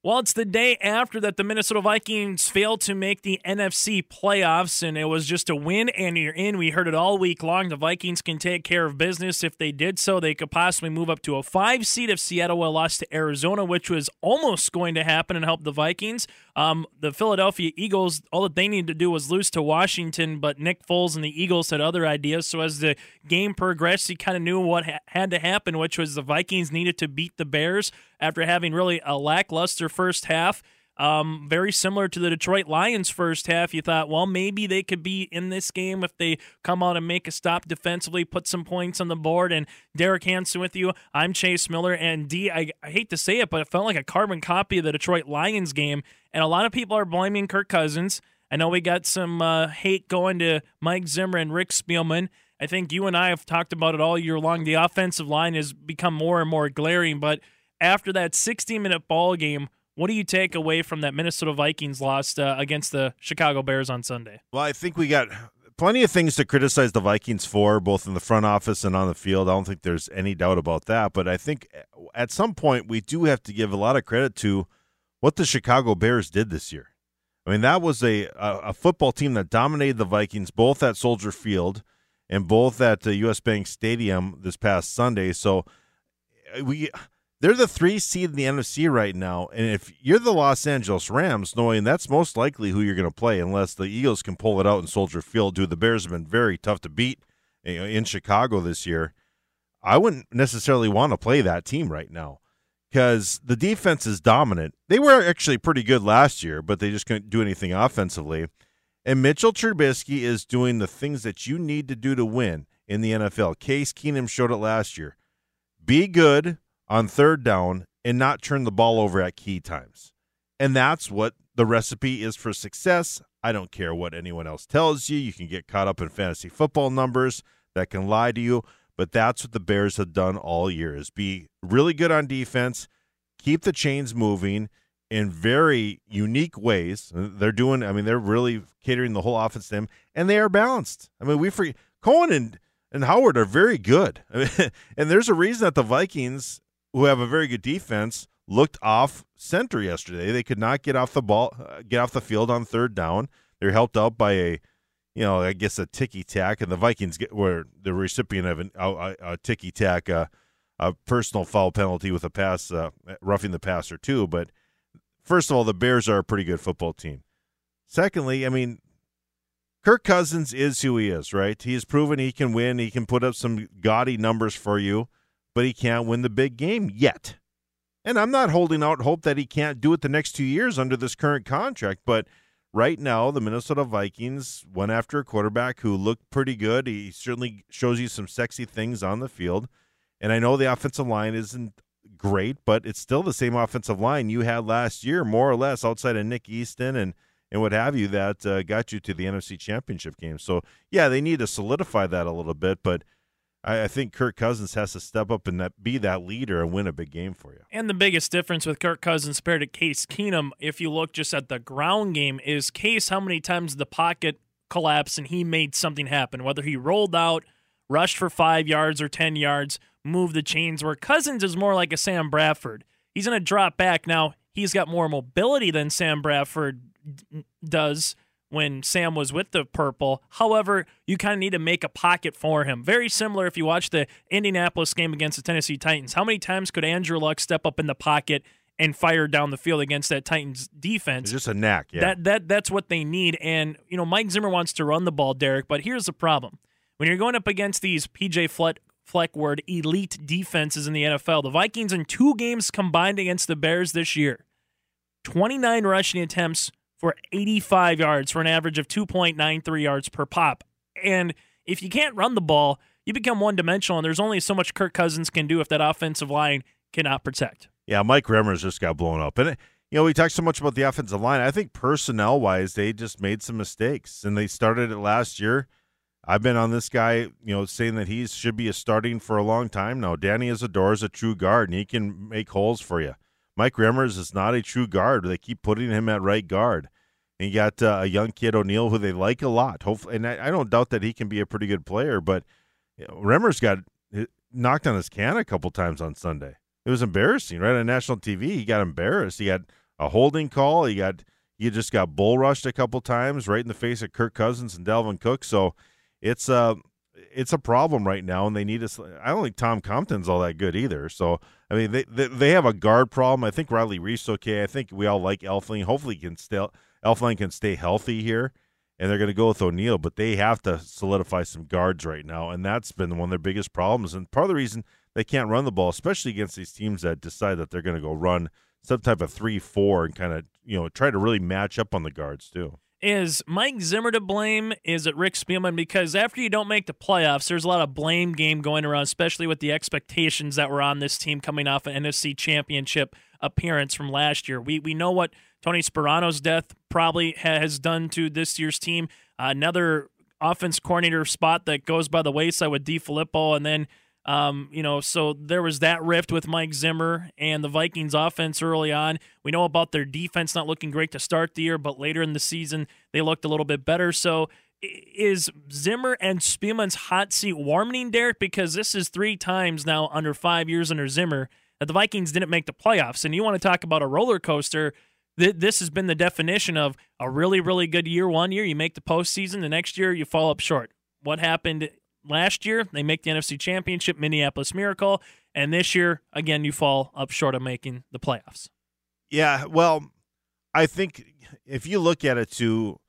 Well, it's the day after that the Minnesota Vikings failed to make the NFC playoffs, and it was just a win and you're in. We heard it all week long. The Vikings can take care of business. If they did so, they could possibly move up to a five seed if Seattle lost to Arizona, which was almost going to happen and help the Vikings. Um, the Philadelphia Eagles, all that they needed to do was lose to Washington, but Nick Foles and the Eagles had other ideas. So as the game progressed, he kind of knew what ha- had to happen, which was the Vikings needed to beat the Bears after having really a lackluster first half. Um, very similar to the Detroit Lions first half. You thought, well, maybe they could be in this game if they come out and make a stop defensively, put some points on the board. And Derek Hansen with you. I'm Chase Miller. And D, I, I hate to say it, but it felt like a carbon copy of the Detroit Lions game. And a lot of people are blaming Kirk Cousins. I know we got some uh, hate going to Mike Zimmer and Rick Spielman. I think you and I have talked about it all year long. The offensive line has become more and more glaring, but after that 60 minute ball game, what do you take away from that Minnesota Vikings loss uh, against the Chicago Bears on Sunday? Well, I think we got plenty of things to criticize the Vikings for, both in the front office and on the field. I don't think there's any doubt about that. But I think uh, at some point we do have to give a lot of credit to what the Chicago Bears did this year. I mean, that was a a, football team that dominated the Vikings both at Soldier Field and both at uh, the U.S. Bank Stadium this past Sunday. So uh, we they're the three seed in the NFC right now, and if you're the Los Angeles Rams, knowing that's most likely who you're going to play, unless the Eagles can pull it out in Soldier Field, who the Bears have been very tough to beat in Chicago this year. I wouldn't necessarily want to play that team right now because the defense is dominant. They were actually pretty good last year, but they just couldn't do anything offensively. And Mitchell Trubisky is doing the things that you need to do to win in the NFL. Case Keenum showed it last year. Be good on third down and not turn the ball over at key times. And that's what the recipe is for success. I don't care what anyone else tells you. You can get caught up in fantasy football numbers that can lie to you, but that's what the Bears have done all year is be really good on defense, keep the chains moving in very unique ways. They're doing I mean they're really catering the whole offense to them and they are balanced. I mean we free Cohen and and Howard are very good. I mean, and there's a reason that the Vikings who have a very good defense, looked off center yesterday. They could not get off the ball, uh, get off the field on third down. They're helped out by a, you know, I guess a ticky tack, and the Vikings get, were the recipient of an, a, a ticky tack, uh, a personal foul penalty with a pass, uh, roughing the passer too. But first of all, the Bears are a pretty good football team. Secondly, I mean, Kirk Cousins is who he is, right? He has proven he can win. He can put up some gaudy numbers for you but he can't win the big game yet. And I'm not holding out hope that he can't do it the next two years under this current contract, but right now the Minnesota Vikings went after a quarterback who looked pretty good. He certainly shows you some sexy things on the field. And I know the offensive line isn't great, but it's still the same offensive line you had last year, more or less, outside of Nick Easton and and what have you, that uh, got you to the NFC Championship game. So yeah, they need to solidify that a little bit, but – I, I think Kirk Cousins has to step up and that, be that leader and win a big game for you. And the biggest difference with Kirk Cousins compared to Case Keenum, if you look just at the ground game, is Case how many times the pocket collapsed and he made something happen, whether he rolled out, rushed for five yards or 10 yards, moved the chains, where Cousins is more like a Sam Bradford. He's going to drop back. Now, he's got more mobility than Sam Bradford does when Sam was with the purple. However, you kind of need to make a pocket for him. Very similar if you watch the Indianapolis game against the Tennessee Titans. How many times could Andrew Luck step up in the pocket and fire down the field against that Titans defense? It's just a knack, yeah. That that that's what they need. And you know, Mike Zimmer wants to run the ball, Derek, but here's the problem. When you're going up against these PJ Fleck Fleckward elite defenses in the NFL, the Vikings in two games combined against the Bears this year. 29 rushing attempts for 85 yards for an average of 2.93 yards per pop. And if you can't run the ball, you become one dimensional, and there's only so much Kirk Cousins can do if that offensive line cannot protect. Yeah, Mike Remmers just got blown up. And, you know, we talked so much about the offensive line. I think personnel wise, they just made some mistakes, and they started it last year. I've been on this guy, you know, saying that he should be a starting for a long time now. Danny Isidora is a true guard, and he can make holes for you. Mike Remmers is not a true guard. They keep putting him at right guard. And you got uh, a young kid O'Neill who they like a lot. Hopefully, and I, I, don't doubt that he can be a pretty good player. But you know, Remmers got knocked on his can a couple times on Sunday. It was embarrassing, right? On national TV, he got embarrassed. He got a holding call. He got you just got bull rushed a couple times right in the face of Kirk Cousins and Dalvin Cook. So it's a uh, it's a problem right now, and they need us. I don't think Tom Compton's all that good either. So I mean, they they, they have a guard problem. I think Riley Reiff's okay. I think we all like Elflein. Hopefully, can still Elflein can stay healthy here, and they're going to go with O'Neill. But they have to solidify some guards right now, and that's been one of their biggest problems. And part of the reason they can't run the ball, especially against these teams that decide that they're going to go run some type of three four and kind of you know try to really match up on the guards too. Is Mike Zimmer to blame? Is it Rick Spielman? Because after you don't make the playoffs, there's a lot of blame game going around, especially with the expectations that were on this team coming off an NFC championship appearance from last year. We we know what Tony Sparano's death probably has done to this year's team. Uh, another offense coordinator spot that goes by the wayside with DeFilippo, and then um, you know, so there was that rift with Mike Zimmer and the Vikings offense early on. We know about their defense not looking great to start the year, but later in the season they looked a little bit better. So is Zimmer and Spielman's hot seat warming, Derek? Because this is three times now under five years under Zimmer that the Vikings didn't make the playoffs. And you want to talk about a roller coaster. This has been the definition of a really, really good year. One year you make the postseason, the next year you fall up short. What happened last year, they make the NFC Championship, Minneapolis Miracle, and this year, again, you fall up short of making the playoffs. Yeah, well, I think if you look at it too,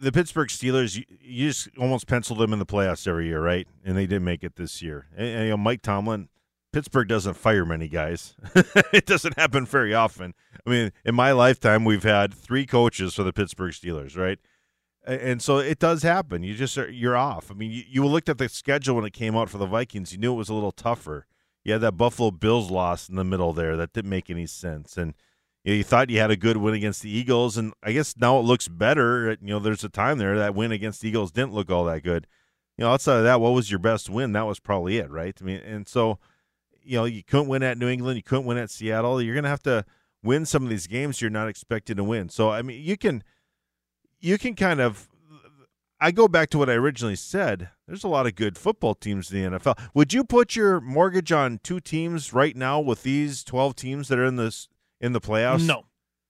the Pittsburgh Steelers, you, you just almost pencil them in the playoffs every year, right? And they didn't make it this year. And, and you know, Mike Tomlin, Pittsburgh doesn't fire many guys. it doesn't happen very often. I mean, in my lifetime, we've had three coaches for the Pittsburgh Steelers, right? And so it does happen. You just are, you're off. I mean, you, you looked at the schedule when it came out for the Vikings. You knew it was a little tougher. You had that Buffalo Bills loss in the middle there that didn't make any sense, and you, know, you thought you had a good win against the Eagles, and I guess now it looks better. You know, there's a time there that win against the Eagles didn't look all that good. You know, outside of that, what was your best win? That was probably it, right? I mean, and so you know, you couldn't win at New England, you couldn't win at Seattle. You're gonna have to win some of these games you're not expected to win. So I mean, you can you can kind of I go back to what I originally said. There's a lot of good football teams in the NFL. Would you put your mortgage on two teams right now with these 12 teams that are in this in the playoffs? No.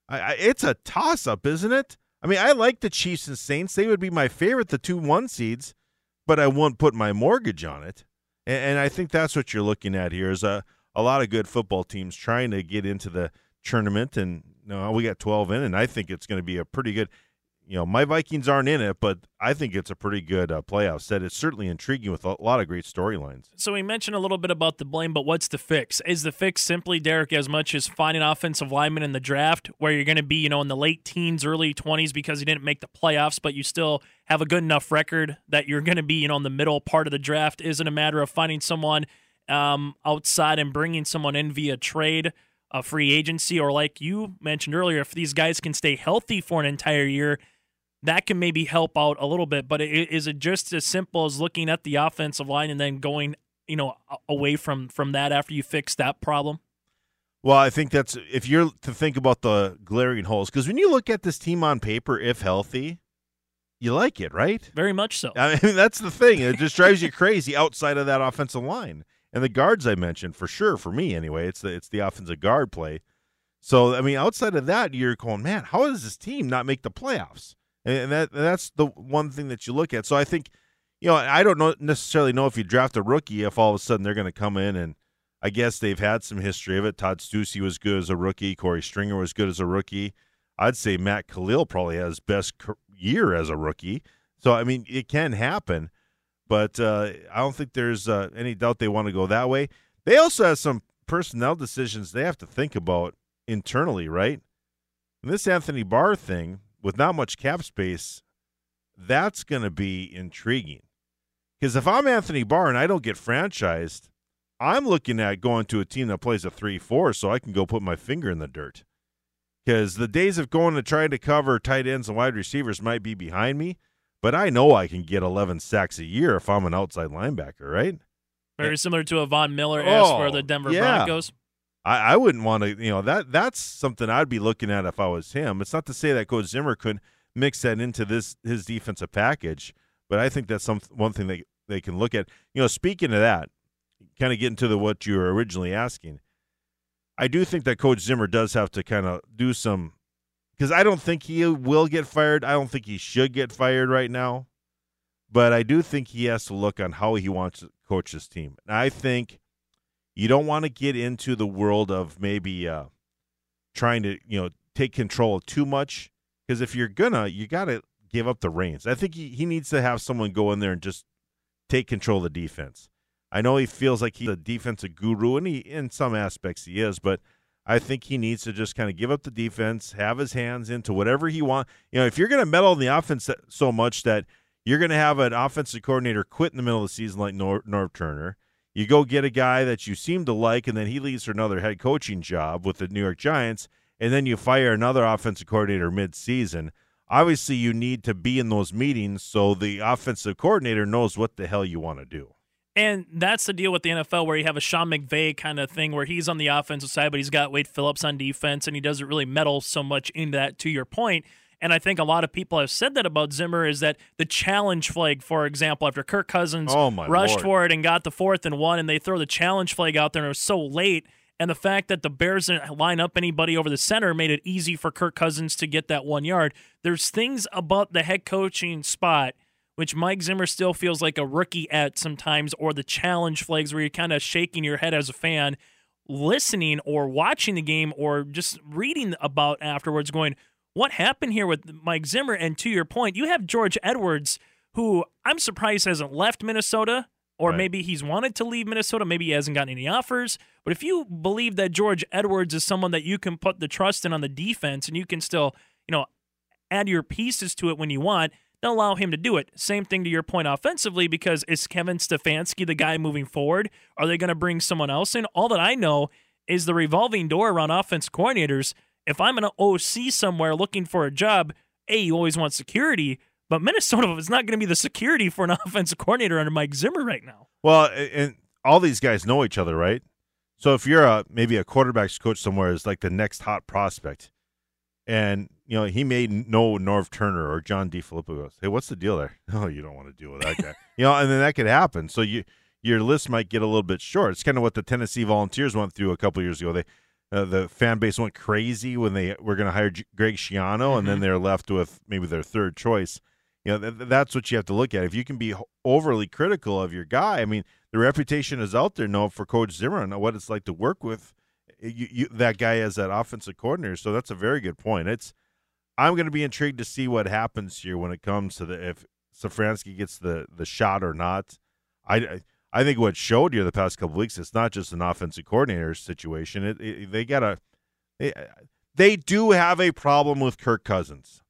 I, I, it's a toss up, isn't it? I mean, I like the Chiefs and Saints. They would be my favorite, the two one seeds, but I won't put my mortgage on it. And, and I think that's what you're looking at here is a, a lot of good football teams trying to get into the tournament. And you know, we got 12 in, and I think it's going to be a pretty good you know, my Vikings aren't in it, but I think it's a pretty good uh, playoff set. It's certainly intriguing with a lot of great storylines. So we mentioned a little bit about the blame, but what's the fix? Is the fix simply Derek as much as finding offensive linemen in the draft, where you're going to be, you know, in the late teens, early twenties because you didn't make the playoffs, but you still have a good enough record that you're going to be, you know, in the middle part of the draft? Isn't a matter of finding someone um, outside and bringing someone in via trade? A free agency, or like you mentioned earlier, if these guys can stay healthy for an entire year, that can maybe help out a little bit. But is it just as simple as looking at the offensive line and then going, you know, away from from that after you fix that problem? Well, I think that's if you're to think about the glaring holes because when you look at this team on paper, if healthy, you like it, right? Very much so. I mean, that's the thing; it just drives you crazy outside of that offensive line and the guards I mentioned for sure. For me, anyway, it's the it's the offensive guard play. So, I mean, outside of that, you're going, man, how does this team not make the playoffs? And that that's the one thing that you look at. So I think, you know, I don't know necessarily know if you draft a rookie if all of a sudden they're going to come in and I guess they've had some history of it. Todd Steussie was good as a rookie. Korey Stringer was good as a rookie. I'd say Matt Kalil probably has best year as a rookie. So I mean, it can happen, but uh, I don't think there's uh, any doubt they want to go that way. They also have some personnel decisions they have to think about internally, right? And this Anthony Barr thing, with not much cap space, that's going to be intriguing. Because if I'm Anthony Barr and I don't get franchised, I'm looking at going to a team that plays a 3 4 so I can go put my finger in the dirt. Because the days of going to try to cover tight ends and wide receivers might be behind me, but I know I can get 11 sacks a year if I'm an outside linebacker, right? Very similar to a Von Miller oh, for the Denver yeah. Broncos. I, I wouldn't want to, you know, that that's something I'd be looking at if I was him. It's not to say that Coach Zimmer could mix that into this his defensive package, but I think that's some one thing they they can look at. You know, speaking of that, kind of getting to the what you were originally asking. I do think that Coach Zimmer does have to kind of do some because I don't think he will get fired. I don't think he should get fired right now. But I do think he has to look on how he wants to coach his team. And I think you don't want to get into the world of maybe uh, trying to, you know, take control too much. Because if you're gonna, you got to give up the reins. I think he, he needs to have someone go in there and just take control of the defense. I know he feels like he's a defensive guru, and he in some aspects he is, but I think he needs to just kind of give up the defense, have his hands into whatever he wants. You know, if you're to meddle in the offense so much that you're to have an offensive coordinator quit in the middle of the season like Norv Turner, you go get a guy that you seem to like, and then he leaves for another head coaching job with the New York Giants, and then you fire another offensive coordinator mid-season. Obviously, you need to be in those meetings so the offensive coordinator knows what the hell you want to do. And that's the deal with the NFL where you have a Sean McVay kind of thing where he's on the offensive side, but he's got Wade Phillips on defense, and he doesn't really meddle so much in that, to your point. And I think a lot of people have said that about Zimmer is that the challenge flag, for example, after Kirk Cousins oh rushed Lord. for it and got the fourth and one, and they throw the challenge flag out there, and it was so late. And the fact that the Bears didn't line up anybody over the center made it easy for Kirk Cousins to get that one yard. There's things about the head coaching spot – which Mike Zimmer still feels like a rookie at sometimes, or the challenge flags where you're kind of shaking your head as a fan, listening or watching the game or just reading about afterwards, going, What happened here with Mike Zimmer? And to your point, you have George Edwards, who I'm surprised hasn't left Minnesota. Or Right. maybe he's wanted to leave Minnesota. Maybe he hasn't gotten any offers. But if you believe that George Edwards is someone that you can put the trust in on the defense and you can still, you know, add your pieces to it when you want, then allow him to do it. Same thing to your point offensively, because is Kevin Stefanski the guy moving forward? Are they going to bring someone else in? All that I know is the revolving door around offense coordinators. If I'm an OC somewhere looking for a job, A, you always want security, but Minnesota is not going to be the security for an offensive coordinator under Mike Zimmer right now. Well, and all these guys know each other, right? So if you're a maybe a quarterbacks coach somewhere is like the next hot prospect, and you know he may know Norv Turner or John DeFilippo goes, "Hey, what's the deal there?" Oh, you don't want to deal with that guy, you know, and then that could happen. So you your list might get a little bit short. It's kind of what the Tennessee Volunteers went through a couple years ago. They uh, the fan base went crazy when they were going to hire G- Greg Schiano, and then they're left with maybe their third choice. You know, th- that's what you have to look at. If you can be overly critical of your guy, I mean, the reputation is out there now for Coach Zimmer and what it's like to work with you, you, that guy as that offensive coordinator. So that's a very good point. It's I'm going to be intrigued to see what happens here when it comes to the if Stefanski gets the the shot or not. I, I I think what showed you the past couple weeks, it's not just an offensive coordinator situation. It, it, they got a they, they do have a problem with Kirk Cousins.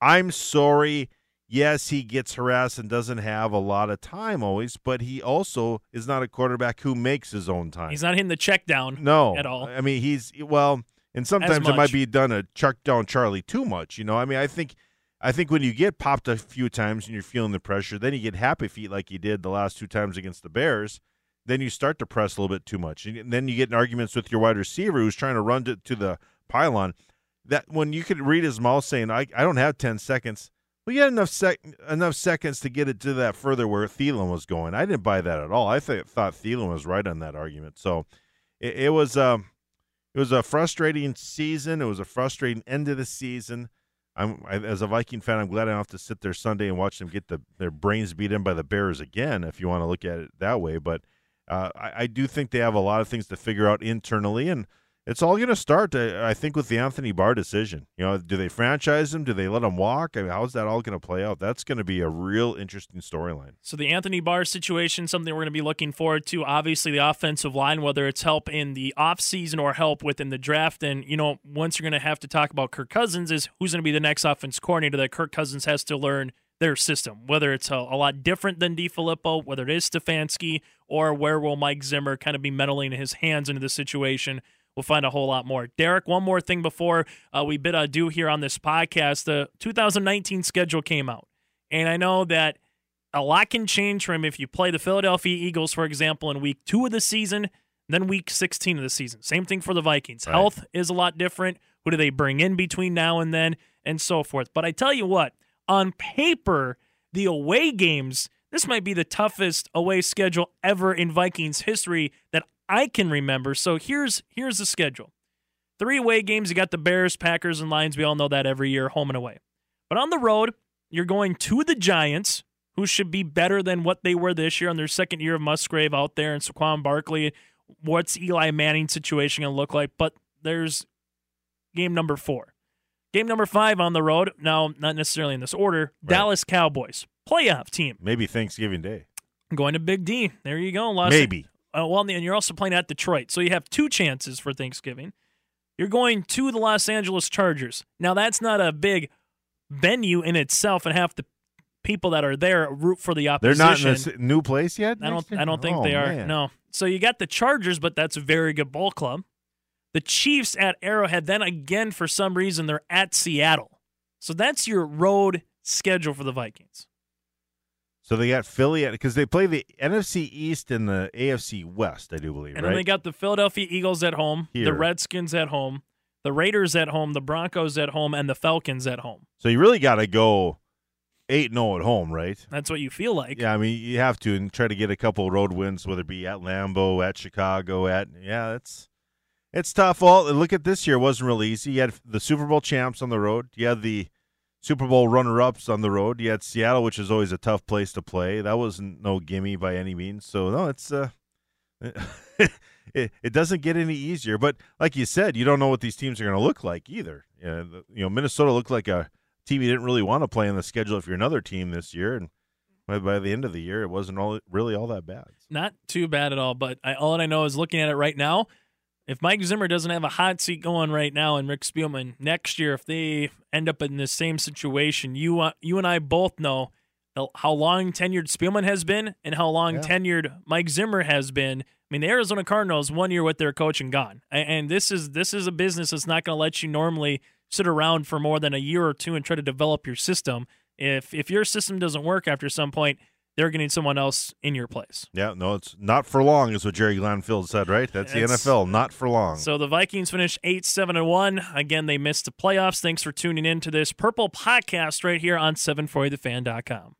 I'm sorry. Yes, he gets harassed and doesn't have a lot of time always, but he also is not a quarterback who makes his own time. He's not hitting the check down no at all. I mean, he's well, and sometimes it might be done a chuck down Charlie too much. You know, I mean, I think, I think when you get popped a few times and you're feeling the pressure, then you get happy feet like you did the last two times against the Bears. Then you start to press a little bit too much, and then you get in arguments with your wide receiver who's trying to run to, to the pylon. That when you could read his mouth saying, "I, I don't have ten seconds." Well, you had enough sec- enough seconds to get it to that further where Thielen was going. I didn't buy that at all. I th- thought Thielen was right on that argument. So it, it was um, it was a frustrating season. It was a frustrating end of the season. I'm I, as a Viking fan, I'm glad I don't have to sit there Sunday and watch them get the, their brains beat in by the Bears again. If you want to look at it that way, but uh, I, I do think they have a lot of things to figure out internally, and it's all going to start, uh, I think, with the Anthony Barr decision. You know, do they franchise him? Do they let him walk? I mean, how's that all going to play out? That's going to be a real interesting storyline. So the Anthony Barr situation, something we're going to be looking forward to. Obviously, the offensive line, whether it's help in the offseason or help within the draft. And, you know, once you're going to have to talk about Kirk Cousins is who's going to be the next offense coordinator that Kirk Cousins has to learn their system, whether it's a, a lot different than DeFilippo, whether it is Stefanski, or where will Mike Zimmer kind of be meddling his hands into the situation. We'll find a whole lot more. Derek, one more thing before uh, we bid adieu here on this podcast. The 2019 schedule came out. And I know that a lot can change from if you play the Philadelphia Eagles, for example, in week two of the season, then week 16 of the season. Same thing for the Vikings. Right. Health is a lot different. Who do they bring in between now and then, and so forth. But I tell you what, on paper, the away games, this might be the toughest away schedule ever in Vikings history that I can remember. So here's here's the schedule. Three away games. You got the Bears, Packers, and Lions. We all know that every year, home and away. But on the road, you're going to the Giants, who should be better than what they were this year on their second year of Musgrave out there and Saquon Barkley. What's Eli Manning's situation going to look like? But there's game number four. Game number five on the road. Now, not necessarily in this order. Right. Dallas Cowboys, playoff team. Maybe Thanksgiving Day. Going to Big D. There you go. Los Maybe. Uh, well, and you're also playing at Detroit, so you have two chances for Thanksgiving. You're going to the Los Angeles Chargers. Now, that's not a big venue in itself, and half the people that are there root for the opposition. They're not in this new place yet. I don't. year? I don't think Oh, they are. man. No. So you got the Chargers, but that's a very good ball club. The Chiefs at Arrowhead. Then again, for some reason, they're at Seattle. So that's your road schedule for the Vikings. So they got Philly because they play the NFC East and the AFC West, I do believe, And right? then they got the Philadelphia Eagles at home, the Redskins at home, the Raiders at home, the Broncos at home, and the Falcons at home. so you really got to go eight zero oh at home, right? That's what you feel like. Yeah, I mean you have to and try to get a couple road wins, whether it be at Lambeau, at Chicago, at yeah, it's it's tough. Well, look at this year; it wasn't really easy. You had the Super Bowl champs on the road. You had the Super Bowl runner-ups on the road. You had Seattle, which is always a tough place to play. That wasn't no gimme by any means. So no, it's uh, it, it doesn't get any easier. But like you said, you don't know what these teams are going to look like either. You know, the- you know, Minnesota looked like a team you didn't really want to play on the schedule if you're another team this year, and by, by the end of the year, it wasn't all really all that bad. Not too bad at all. But I, all I know is looking at it right now. If Mike Zimmer doesn't have a hot seat going right now, and Rick Spielman next year, if they end up in the same situation, you uh, you and I both know how long tenured Spielman has been and how long Yeah. tenured Mike Zimmer has been. I mean, the Arizona Cardinals one year with their coach and gone, and this is this is a business that's not going to let you normally sit around for more than a year or two and try to develop your system. If if your system doesn't work after some point, they're need someone else in your place. Yeah, no, it's not for long, is what Jerry Glanville said, right? That's the It's- NFL, not for long. So the Vikings finished 8 7 and 1. Again, they missed the playoffs. Thanks for tuning in to this Purple podcast right here on 740thefan.com.